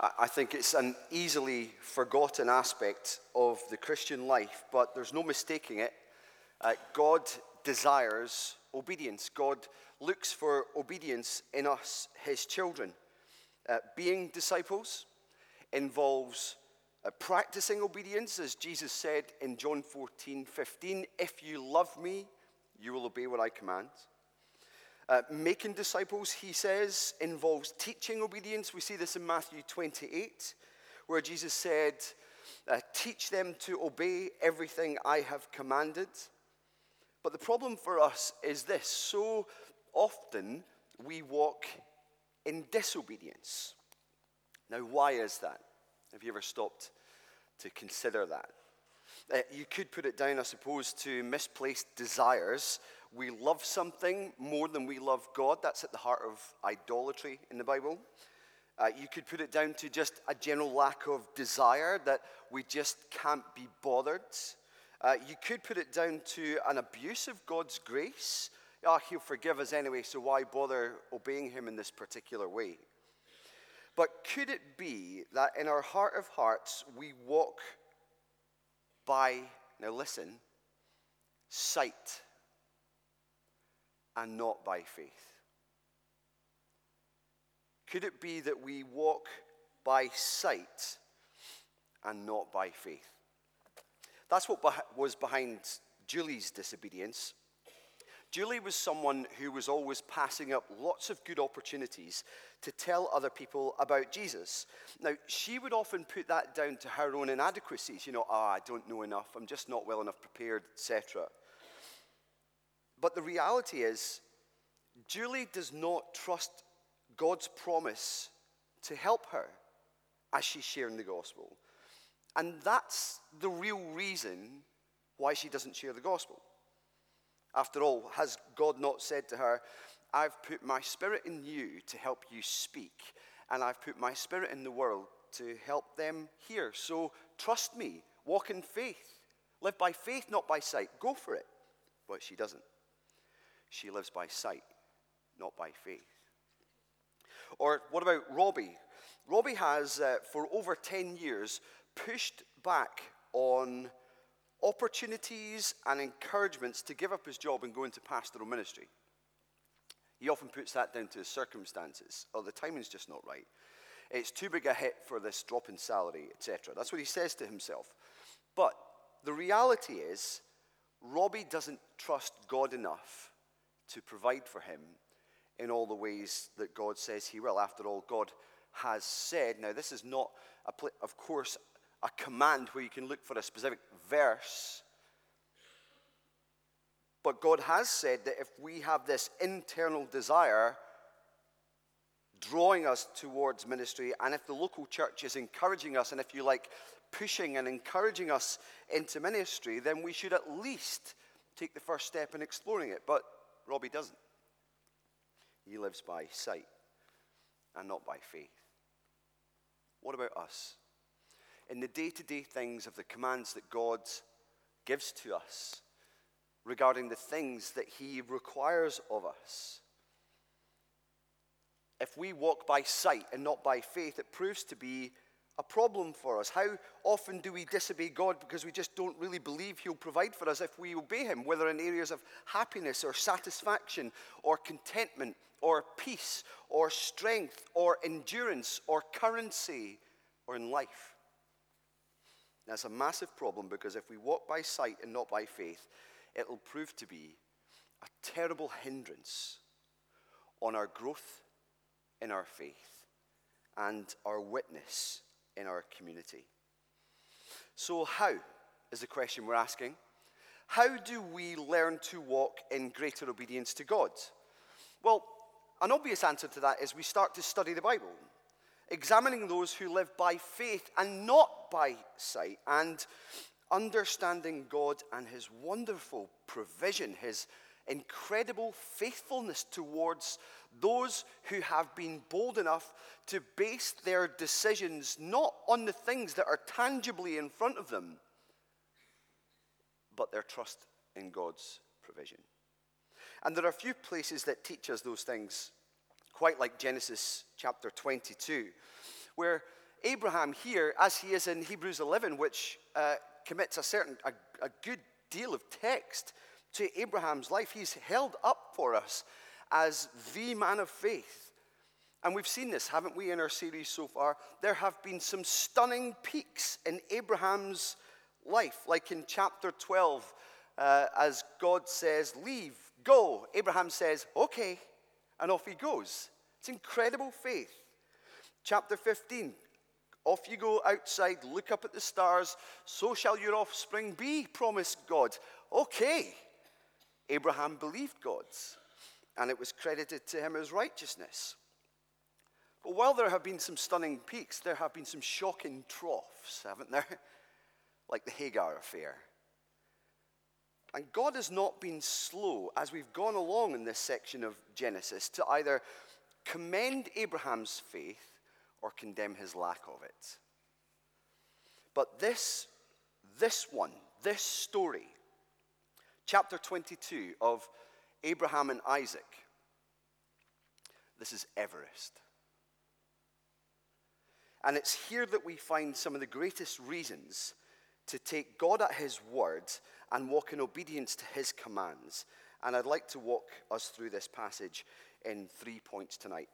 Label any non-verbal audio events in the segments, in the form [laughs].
I think it's an easily forgotten aspect of the Christian life, but there's no mistaking it. Uh, God desires obedience. God looks for obedience in us, his children. Uh, being disciples involves uh, practicing obedience, as Jesus said in John 14 15. If you love me, you will obey what I command. Uh, making disciples, he says, involves teaching obedience. We see this in Matthew 28, where Jesus said, uh, Teach them to obey everything I have commanded. But the problem for us is this so often we walk in disobedience. Now, why is that? Have you ever stopped to consider that? Uh, you could put it down, I suppose, to misplaced desires. We love something more than we love God. That's at the heart of idolatry in the Bible. Uh, you could put it down to just a general lack of desire that we just can't be bothered. Uh, you could put it down to an abuse of God's grace. Ah, he'll forgive us anyway, so why bother obeying him in this particular way? But could it be that in our heart of hearts we walk by, now listen, sight and not by faith? Could it be that we walk by sight and not by faith? That's what was behind Julie's disobedience. Julie was someone who was always passing up lots of good opportunities to tell other people about Jesus. Now, she would often put that down to her own inadequacies. You know, ah, oh, I don't know enough, I'm just not well enough prepared, etc. But the reality is, Julie does not trust God's promise to help her as she's sharing the gospel. And that's the real reason why she doesn't share the gospel. After all, has God not said to her, I've put my spirit in you to help you speak, and I've put my spirit in the world to help them hear. So trust me, walk in faith, live by faith, not by sight. Go for it. But she doesn't. She lives by sight, not by faith. Or what about Robbie? Robbie has, uh, for over 10 years, pushed back on opportunities and encouragements to give up his job and go into pastoral ministry. He often puts that down to his circumstances. Oh, the timing's just not right. It's too big a hit for this drop in salary, etc. That's what he says to himself. But the reality is, Robbie doesn't trust God enough to provide for him in all the ways that God says he will. After all, God has said, now this is not, a, of course, a command where you can look for a specific verse. But God has said that if we have this internal desire drawing us towards ministry, and if the local church is encouraging us, and if you like, pushing and encouraging us into ministry, then we should at least take the first step in exploring it. But Robbie doesn't. He lives by sight and not by faith. What about us? in the day to day things of the commands that God gives to us regarding the things that He requires of us. If we walk by sight and not by faith, it proves to be a problem for us. How often do we disobey God because we just don't really believe He'll provide for us if we obey Him, whether in areas of happiness or satisfaction or contentment or peace or strength or endurance or currency or in life? That's a massive problem because if we walk by sight and not by faith, it'll prove to be a terrible hindrance on our growth in our faith and our witness in our community. So, how is the question we're asking? How do we learn to walk in greater obedience to God? Well, an obvious answer to that is we start to study the Bible examining those who live by faith and not by sight, and understanding God and His wonderful provision, His incredible faithfulness towards those who have been bold enough to base their decisions not on the things that are tangibly in front of them, but their trust in God's provision. And there are a few places that teach us those things quite like Genesis chapter 22, where Abraham here, as he is in Hebrews 11, which uh, commits a certain, a, a good deal of text to Abraham's life, he's held up for us as the man of faith. And we've seen this, haven't we, in our series so far? There have been some stunning peaks in Abraham's life, like in chapter 12, uh, as God says, Leave, go. Abraham says, Okay, and off he goes. It's incredible faith. Chapter 15, off you go outside, look up at the stars, so shall your offspring be, promised God. Okay. Abraham believed God's, and it was credited to him as righteousness. But while there have been some stunning peaks, there have been some shocking troughs, haven't there? [laughs] Like the Hagar affair. And God has not been slow as we've gone along in this section of Genesis to either commend Abraham's faith or condemn his lack of it. But this, this one, this story, chapter 22 of Abraham and Isaac, this is Everest. And it's here that we find some of the greatest reasons to take God at his word and walk in obedience to his commands. And I'd like to walk us through this passage in three points tonight.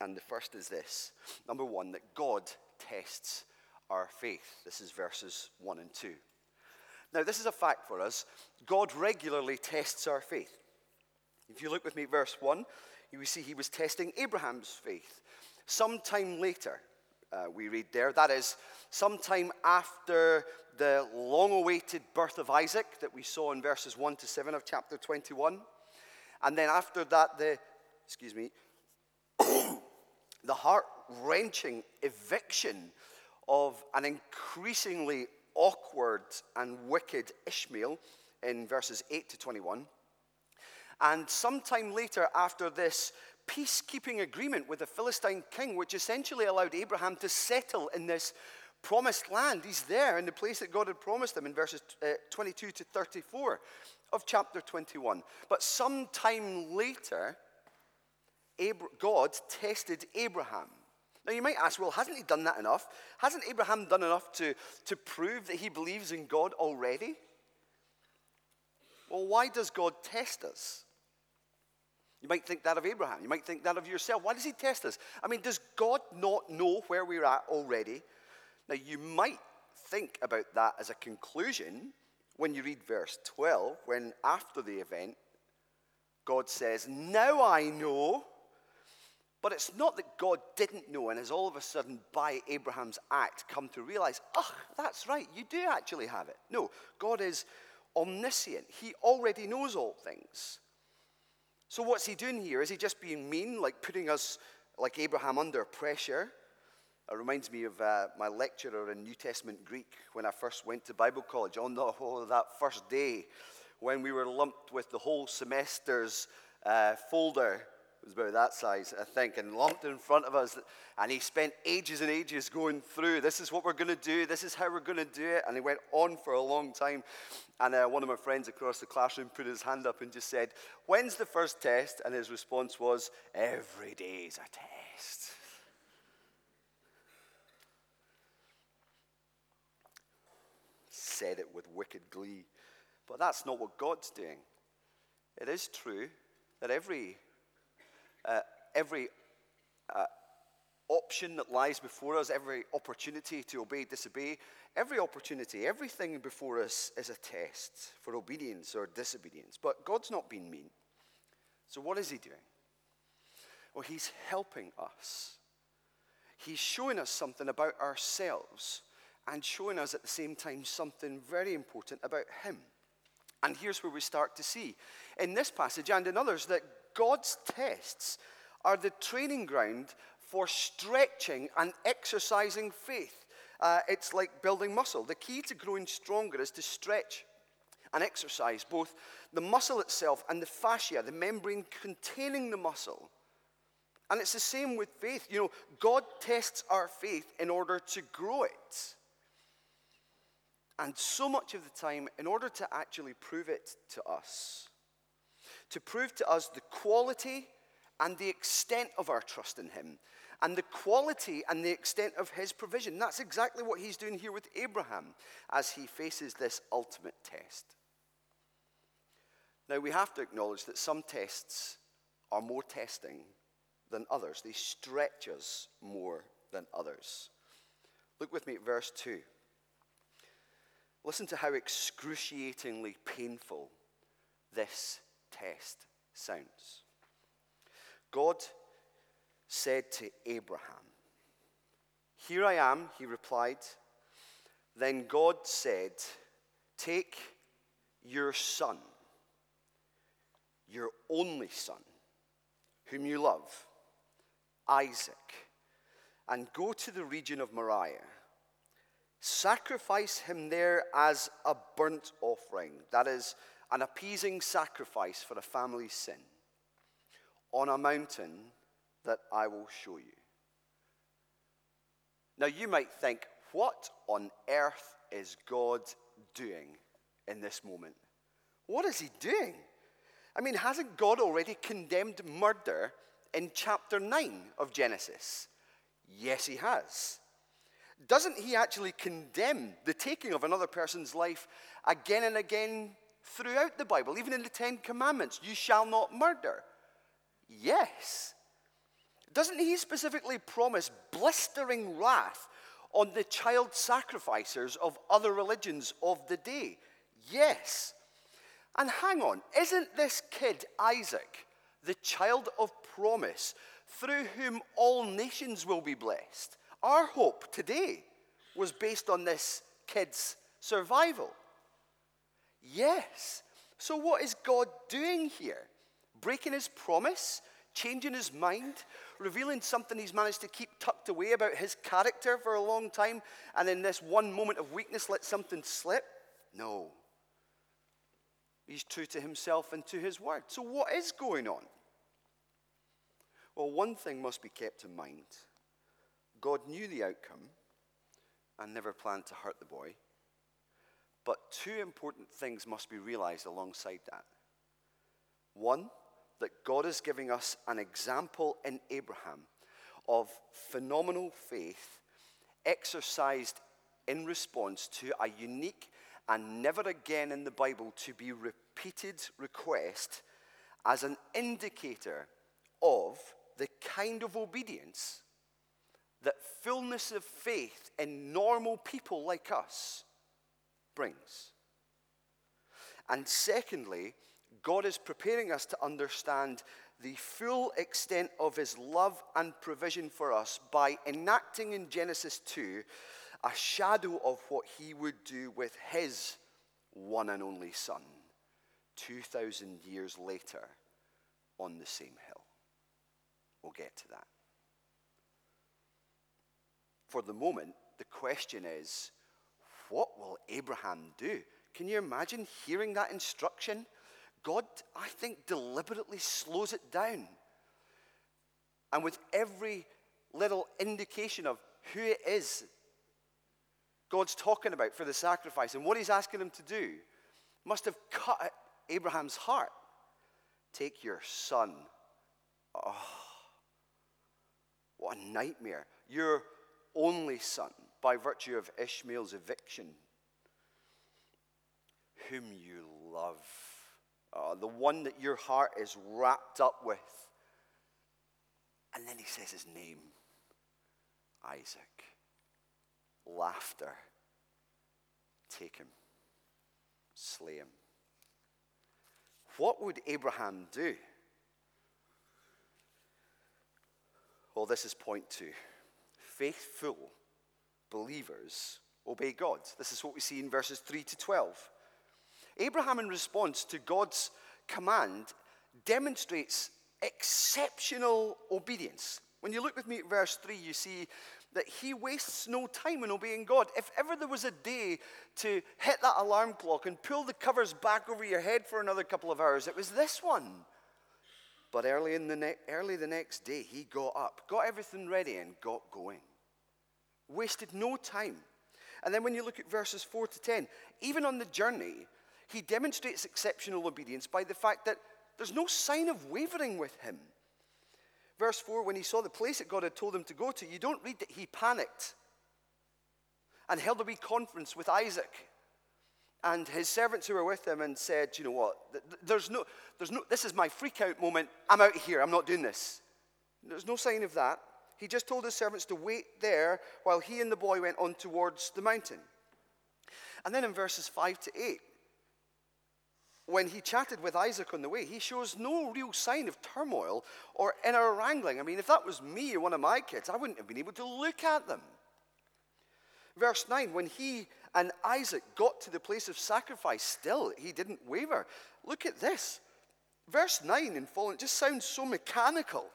And the first is this number one, that God tests our faith. This is verses 1 and 2. Now, this is a fact for us. God regularly tests our faith. If you look with me, verse 1, you see he was testing Abraham's faith. Sometime later, uh, we read there, that is, sometime after the long awaited birth of Isaac that we saw in verses 1 to 7 of chapter 21. And then after that, the, excuse me, [coughs] the heart wrenching eviction of an increasingly awkward and wicked Ishmael in verses 8 to 21. And sometime later, after this peacekeeping agreement with the Philistine king, which essentially allowed Abraham to settle in this promised land. He's there in the place that God had promised him in verses uh, 22 to 34 of chapter 21. But sometime later, God tested Abraham. Now, you might ask, well, hasn't he done that enough? Hasn't Abraham done enough to, to prove that he believes in God already? Well, why does God test us? You might think that of Abraham. You might think that of yourself. Why does he test us? I mean, does God not know where we're at already? Now, you might think about that as a conclusion when you read verse 12, when after the event, God says, Now I know but it's not that God didn't know and has all of a sudden, by Abraham's act, come to realize, oh, that's right, you do actually have it. No, God is omniscient. He already knows all things. So, what's he doing here? Is he just being mean, like putting us, like Abraham, under pressure? It reminds me of uh, my lecturer in New Testament Greek when I first went to Bible college on the, [laughs] oh, that first day when we were lumped with the whole semester's uh, folder was about that size, I think, and lumped in front of us. And he spent ages and ages going through this is what we're going to do, this is how we're going to do it. And he went on for a long time. And uh, one of my friends across the classroom put his hand up and just said, When's the first test? And his response was, Every day's a test. Said it with wicked glee. But that's not what God's doing. It is true that every every uh, option that lies before us, every opportunity to obey, disobey, every opportunity, everything before us is a test for obedience or disobedience. But God's not being mean. So, what is He doing? Well, He's helping us. He's showing us something about ourselves and showing us at the same time something very important about Him. And here's where we start to see in this passage and in others that God's tests are the training ground for stretching and exercising faith. Uh, it's like building muscle. The key to growing stronger is to stretch and exercise both the muscle itself and the fascia, the membrane containing the muscle. And it's the same with faith. You know, God tests our faith in order to grow it. And so much of the time, in order to actually prove it to us, to prove to us the quality and the extent of our trust in Him, and the quality and the extent of his provision. That's exactly what he's doing here with Abraham as he faces this ultimate test. Now, we have to acknowledge that some tests are more testing than others, they stretch us more than others. Look with me at verse 2. Listen to how excruciatingly painful this test sounds. God said to Abraham, Here I am, he replied. Then God said, Take your son, your only son, whom you love, Isaac, and go to the region of Moriah. Sacrifice him there as a burnt offering, that is, an appeasing sacrifice for a family's sin, on a mountain that I will show you. Now, you might think, what on earth is God doing in this moment? What is he doing? I mean, hasn't God already condemned murder in chapter 9 of Genesis? Yes, he has. Doesn't he actually condemn the taking of another person's life again and again throughout the Bible, even in the Ten Commandments? You shall not murder. Yes. Doesn't he specifically promise blistering wrath on the child sacrificers of other religions of the day? Yes. And hang on, isn't this kid, Isaac, the child of promise through whom all nations will be blessed? Our hope today was based on this kid's survival. Yes. So, what is God doing here? Breaking his promise? Changing his mind? revealing something he's managed to keep tucked away about his character for a long time, and in this one moment of weakness, let something slip? No. He's true to himself and to his word. So, what is going on? Well, one thing must be kept in mind God knew the outcome and never planned to hurt the boy. But two important things must be realized alongside that. One, that God is giving us an example in Abraham of phenomenal faith exercised in response to a unique and never again in the Bible to be repeated request as an indicator of the kind of obedience that fullness of faith in normal people like us brings. And secondly, God is preparing us to understand the full extent of his love and provision for us by enacting in Genesis 2 a shadow of what he would do with his one and only son 2,000 years later on the same hill. We'll get to that. For the moment, the question is what will Abraham do? Can you imagine hearing that instruction? God, I think, deliberately slows it down. And with every little indication of who it is God's talking about for the sacrifice and what he's asking him to do, must have cut Abraham's heart. Take your son. Oh, what a nightmare. Your only son, by virtue of Ishmael's eviction, whom you love uh, the one that your heart is wrapped up with. And then he says his name Isaac. Laughter. Take him, slay him. What would Abraham do? Well, this is point two. Faithful believers obey God. This is what we see in verses 3 to 12. Abraham, in response to God's command, demonstrates exceptional obedience. When you look with me at verse 3, you see that he wastes no time in obeying God. If ever there was a day to hit that alarm clock and pull the covers back over your head for another couple of hours, it was this one. But early, in the ne- early the next day, he got up, got everything ready, and got going. Wasted no time. And then when you look at verses 4 to 10, even on the journey, he demonstrates exceptional obedience by the fact that there's no sign of wavering with him. Verse 4 when he saw the place that God had told him to go to, you don't read that he panicked and held a wee conference with Isaac and his servants who were with him and said, You know what? There's no, there's no, this is my freak out moment. I'm out of here. I'm not doing this. There's no sign of that. He just told his servants to wait there while he and the boy went on towards the mountain. And then in verses 5 to 8, when he chatted with Isaac on the way, he shows no real sign of turmoil or inner wrangling. I mean, if that was me or one of my kids, I wouldn't have been able to look at them. Verse 9, when he and Isaac got to the place of sacrifice, still he didn't waver. Look at this. Verse 9 in it just sounds so mechanical.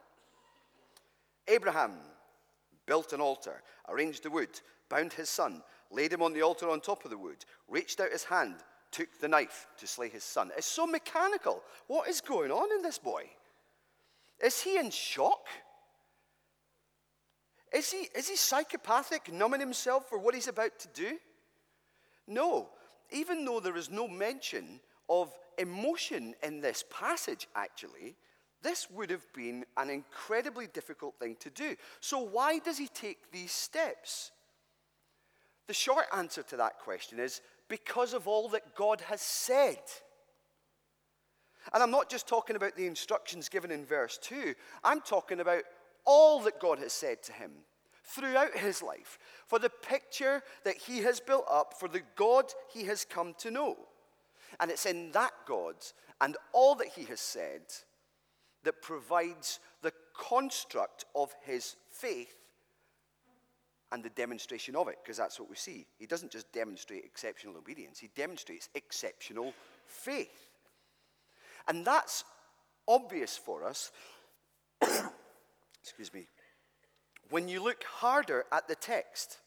Abraham built an altar, arranged the wood, bound his son, laid him on the altar on top of the wood, reached out his hand, took the knife to slay his son. It's so mechanical. What is going on in this boy? Is he in shock? Is he, is he psychopathic, numbing himself for what he's about to do? No. Even though there is no mention of emotion in this passage, actually, this would have been an incredibly difficult thing to do. So, why does he take these steps? The short answer to that question is because of all that God has said. And I'm not just talking about the instructions given in verse 2, I'm talking about all that God has said to him throughout his life, for the picture that he has built up, for the God he has come to know. And it's in that God and all that he has said that provides the construct of his faith and the demonstration of it, because that's what we see. He doesn't just demonstrate exceptional obedience, he demonstrates exceptional faith. And that's obvious for us, [coughs] excuse me, when you look harder at the text.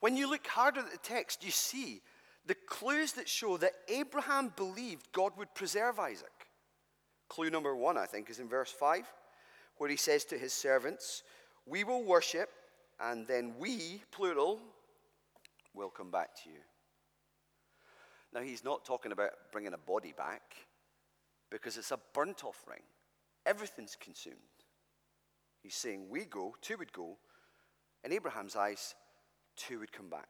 When you look harder at the text, you see the clues that show that Abraham believed God would preserve Isaac. Clue number one, I think, is in verse 5, where he says to his servants, We will worship, and then we, plural, will come back to you. Now, he's not talking about bringing a body back because it's a burnt offering, everything's consumed. He's saying, We go, two would go. In Abraham's eyes, two would come back.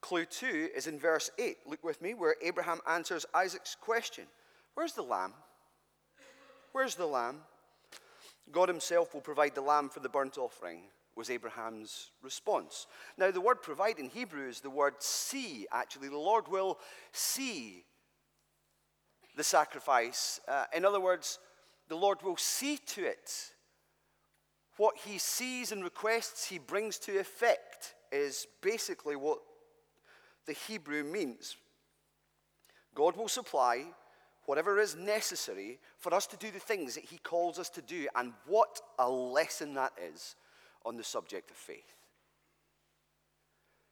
Clue two is in verse 8. Look with me, where Abraham answers Isaac's question Where's the lamb? Where's the lamb? God himself will provide the lamb for the burnt offering, was Abraham's response. Now, the word provide in Hebrew is the word see, actually. The Lord will see the sacrifice. Uh, in other words, the Lord will see to it. What he sees and requests, he brings to effect, is basically what the Hebrew means. God will supply whatever is necessary for us to do the things that he calls us to do. And what a lesson that is on the subject of faith.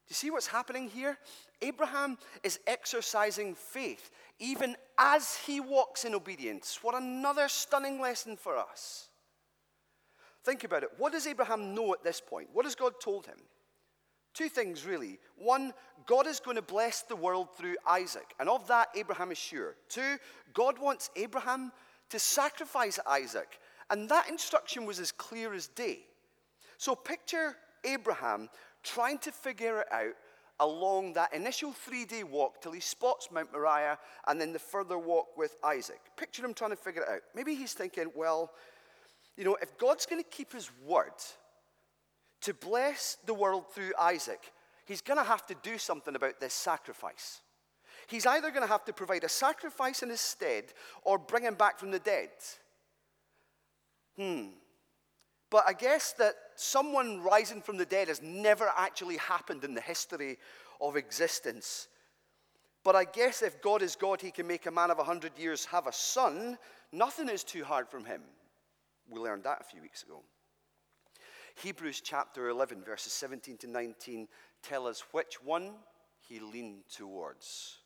Do you see what's happening here? Abraham is exercising faith even as he walks in obedience. What another stunning lesson for us. Think about it. What does Abraham know at this point? What has God told him? Two things, really. One, God is going to bless the world through Isaac, and of that, Abraham is sure. Two, God wants Abraham to sacrifice Isaac, and that instruction was as clear as day. So picture Abraham trying to figure it out along that initial three day walk till he spots Mount Moriah and then the further walk with Isaac. Picture him trying to figure it out. Maybe he's thinking, well, you know, if God's going to keep his word, to bless the world through Isaac, he's going to have to do something about this sacrifice. He's either going to have to provide a sacrifice in his stead or bring him back from the dead. Hmm. But I guess that someone rising from the dead has never actually happened in the history of existence. But I guess if God is God, he can make a man of 100 years have a son. Nothing is too hard from him. We learned that a few weeks ago. Hebrews chapter 11, verses 17 to 19 tell us which one he leaned towards.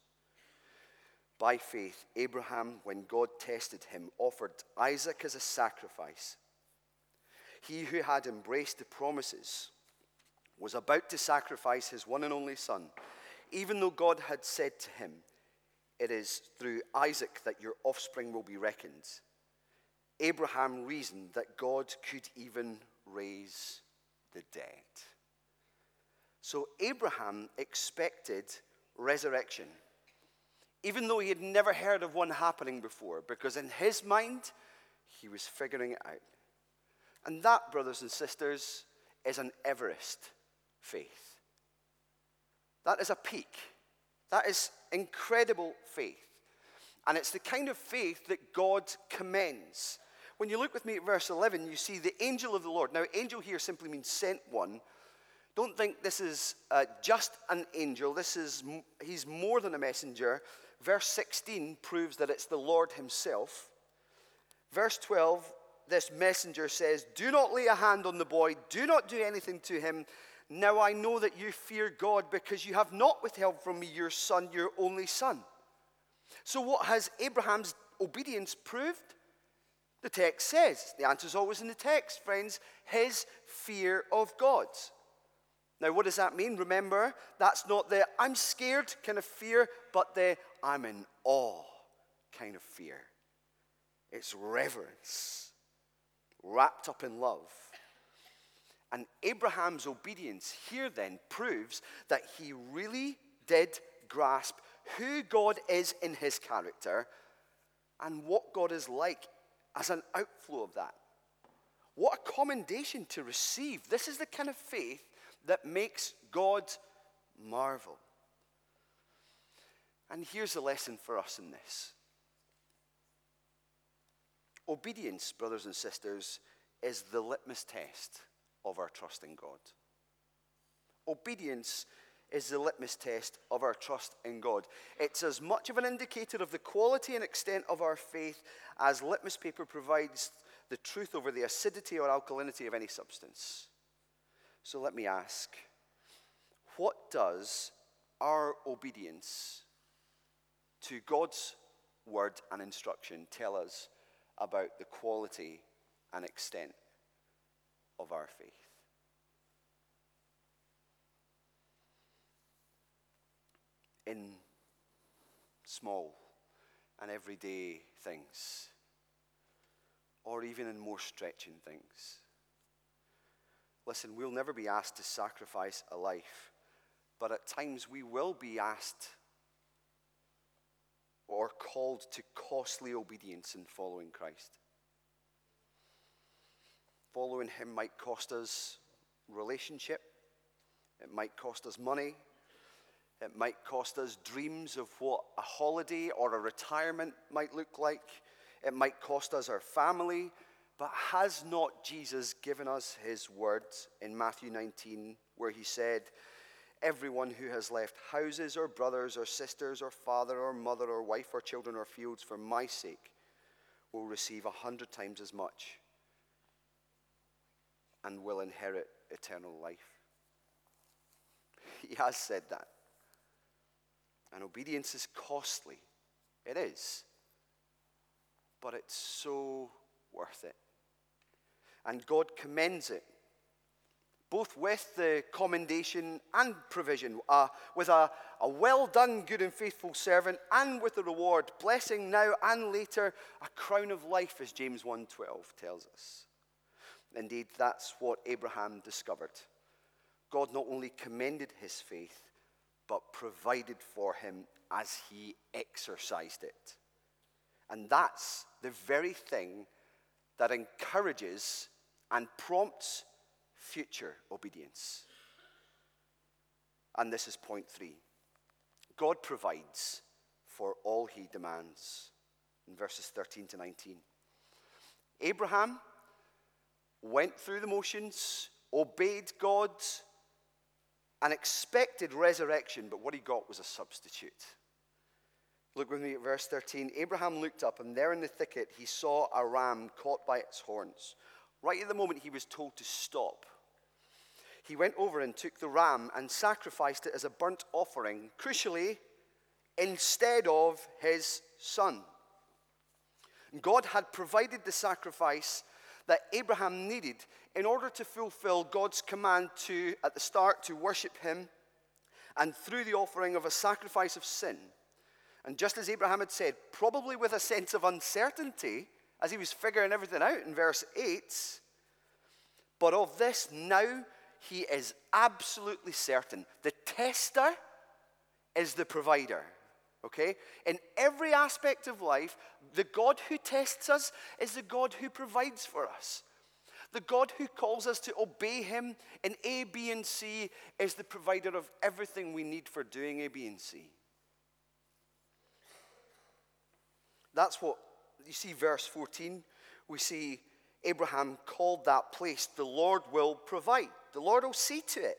By faith, Abraham, when God tested him, offered Isaac as a sacrifice. He who had embraced the promises was about to sacrifice his one and only son, even though God had said to him, It is through Isaac that your offspring will be reckoned. Abraham reasoned that God could even raise the dead. So Abraham expected resurrection, even though he had never heard of one happening before, because in his mind, he was figuring it out. And that, brothers and sisters, is an Everest faith. That is a peak. That is incredible faith. And it's the kind of faith that God commends. When you look with me at verse 11, you see the angel of the Lord. Now, angel here simply means sent one. Don't think this is uh, just an angel. This is, he's more than a messenger. Verse 16 proves that it's the Lord himself. Verse 12, this messenger says, Do not lay a hand on the boy, do not do anything to him. Now I know that you fear God because you have not withheld from me your son, your only son. So, what has Abraham's obedience proved? The text says, the answer is always in the text, friends, his fear of God. Now, what does that mean? Remember, that's not the I'm scared kind of fear, but the I'm in awe kind of fear. It's reverence, wrapped up in love. And Abraham's obedience here then proves that he really did grasp who God is in his character and what God is like as an outflow of that. What a commendation to receive. This is the kind of faith that makes God marvel. And here's the lesson for us in this obedience, brothers and sisters, is the litmus test of our trust in God. Obedience is the litmus test of our trust in God. It's as much of an indicator of the quality and extent of our faith as litmus paper provides the truth over the acidity or alkalinity of any substance. So let me ask what does our obedience to God's word and instruction tell us about the quality and extent of our faith? in small and everyday things, or even in more stretching things. Listen, we'll never be asked to sacrifice a life, but at times we will be asked or called to costly obedience in following Christ. Following Him might cost us relationship, it might cost us money, it might cost us dreams of what a holiday or a retirement might look like. It might cost us our family. But has not Jesus given us his words in Matthew 19, where he said, Everyone who has left houses or brothers or sisters or father or mother or wife or children or fields for my sake will receive a hundred times as much and will inherit eternal life. He has said that. And obedience is costly. It is. But it's so worth it. And God commends it, both with the commendation and provision, uh, with a, a well done, good and faithful servant, and with the reward, blessing now and later, a crown of life, as James 1.12 tells us. Indeed, that's what Abraham discovered. God not only commended his faith, but provided for him as he exercised it. And that's the very thing that encourages and prompts future obedience. And this is point three God provides for all he demands. In verses 13 to 19. Abraham went through the motions, obeyed God, an expected resurrection, but what he got was a substitute. Look with me at verse 13. Abraham looked up, and there in the thicket he saw a ram caught by its horns. Right at the moment he was told to stop, he went over and took the ram and sacrificed it as a burnt offering, crucially, instead of his son. God had provided the sacrifice that Abraham needed in order to fulfill God's command to, at the start, to worship him and through the offering of a sacrifice of sin. And just as Abraham had said, probably with a sense of uncertainty, as he was figuring everything out in verse 8. But of this now he is absolutely certain. The tester is the provider. Okay? In every aspect of life, the God who tests us is the God who provides for us. The God who calls us to obey him in A, B, and C is the provider of everything we need for doing A, B, and C. That's what you see, verse 14. We see Abraham called that place, the Lord will provide. The Lord will see to it.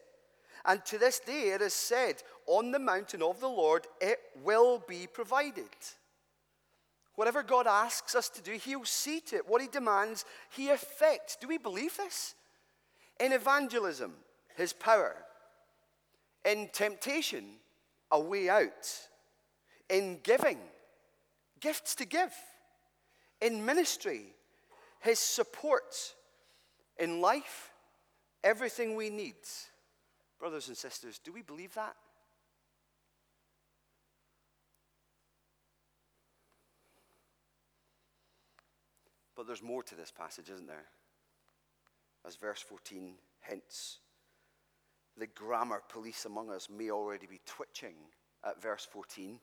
And to this day it is said, on the mountain of the Lord it will be provided. Whatever God asks us to do, He'll see to it. What He demands, He effects. Do we believe this? In evangelism, His power. In temptation, a way out. In giving, gifts to give. In ministry, His support. In life, everything we need. Brothers and sisters, do we believe that? But there's more to this passage, isn't there? As verse 14 hints. The grammar police among us may already be twitching at verse 14.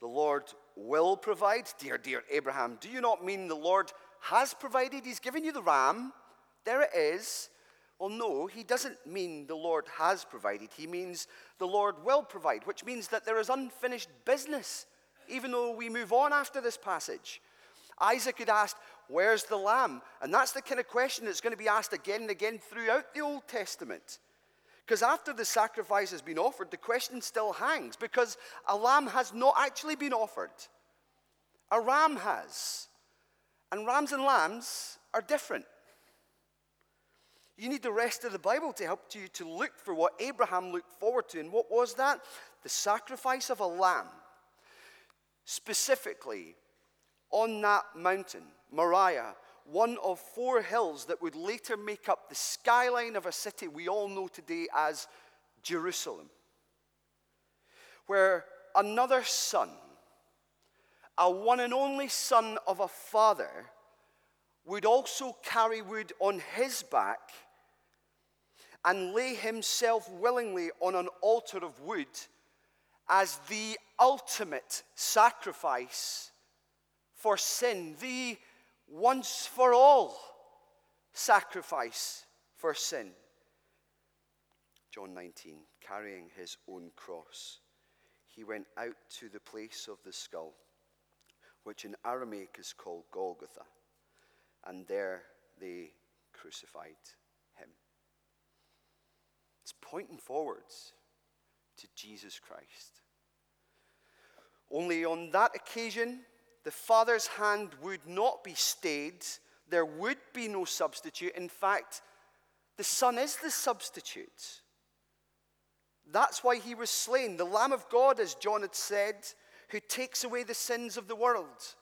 The Lord will provide. Dear, dear Abraham, do you not mean the Lord has provided? He's given you the ram. There it is. Well, no, he doesn't mean the Lord has provided. He means the Lord will provide, which means that there is unfinished business, even though we move on after this passage. Isaac had asked, Where's the lamb? And that's the kind of question that's going to be asked again and again throughout the Old Testament. Because after the sacrifice has been offered, the question still hangs because a lamb has not actually been offered. A ram has. And rams and lambs are different. You need the rest of the Bible to help you to look for what Abraham looked forward to. And what was that? The sacrifice of a lamb. Specifically, on that mountain, Moriah, one of four hills that would later make up the skyline of a city we all know today as Jerusalem, where another son, a one and only son of a father, would also carry wood on his back and lay himself willingly on an altar of wood as the ultimate sacrifice for sin, the once for all sacrifice for sin. John 19, carrying his own cross, he went out to the place of the skull, which in Aramaic is called Golgotha, and there they crucified. It's pointing forwards to Jesus Christ. Only on that occasion, the Father's hand would not be stayed. There would be no substitute. In fact, the Son is the substitute. That's why he was slain. The Lamb of God, as John had said, who takes away the sins of the world.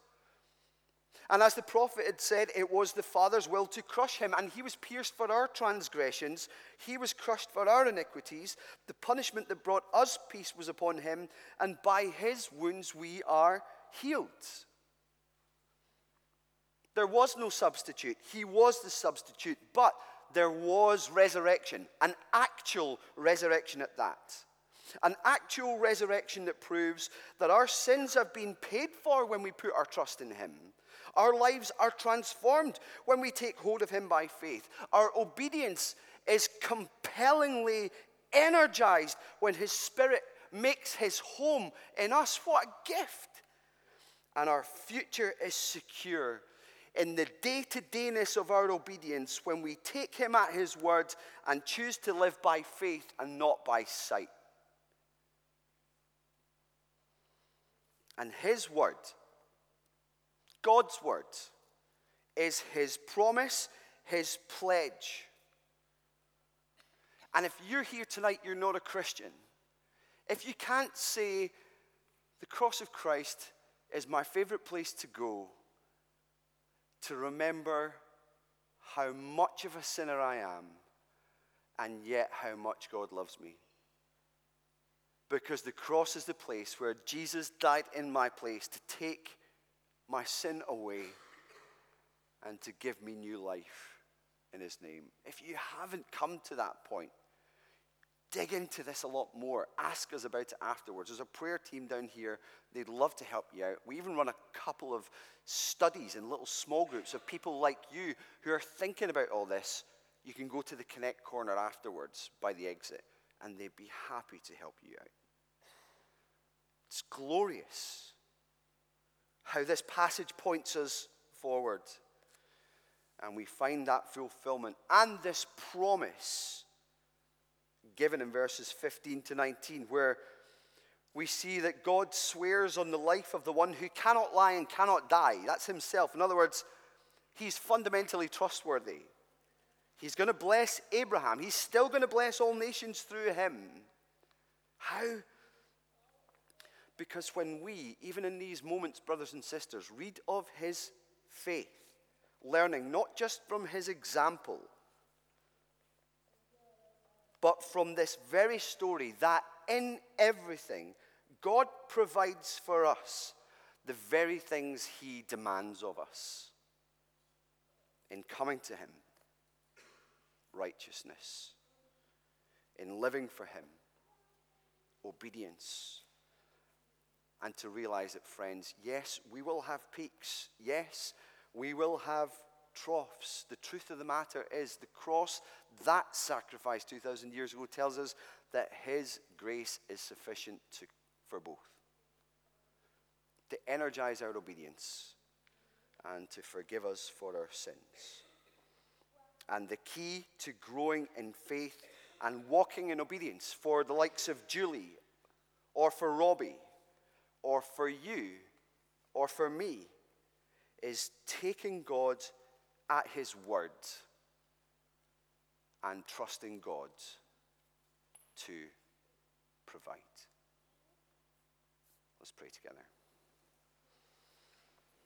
And as the prophet had said, it was the Father's will to crush him, and he was pierced for our transgressions, he was crushed for our iniquities. The punishment that brought us peace was upon him, and by his wounds we are healed. There was no substitute, he was the substitute, but there was resurrection, an actual resurrection at that. An actual resurrection that proves that our sins have been paid for when we put our trust in Him. Our lives are transformed when we take hold of Him by faith. Our obedience is compellingly energized when His Spirit makes His home in us. What a gift! And our future is secure in the day to dayness of our obedience when we take Him at His word and choose to live by faith and not by sight. And His word God's word is his promise, his pledge. And if you're here tonight, you're not a Christian. If you can't say, the cross of Christ is my favorite place to go to remember how much of a sinner I am and yet how much God loves me. Because the cross is the place where Jesus died in my place to take my sin away and to give me new life in his name. If you haven't come to that point, dig into this a lot more. Ask us about it afterwards. There's a prayer team down here. They'd love to help you out. We even run a couple of studies in little small groups of people like you who are thinking about all this. You can go to the Connect corner afterwards by the exit, and they'd be happy to help you out. It's glorious how this passage points us forward. And we find that fulfillment and this promise given in verses 15 to 19, where we see that God swears on the life of the one who cannot lie and cannot die. That's himself. In other words, he's fundamentally trustworthy. He's going to bless Abraham. He's still going to bless all nations through him. How? Because when we, even in these moments, brothers and sisters, read of his faith, learning not just from his example, but from this very story that in everything, God provides for us the very things He demands of us. In coming to Him, righteousness. In living for Him, obedience. And to realize that, friends, yes, we will have peaks. Yes, we will have troughs. The truth of the matter is, the cross, that sacrifice 2,000 years ago, tells us that His grace is sufficient to, for both to energize our obedience and to forgive us for our sins. And the key to growing in faith and walking in obedience for the likes of Julie or for Robbie or for you or for me is taking God at His word and trusting God to provide. Let's pray together.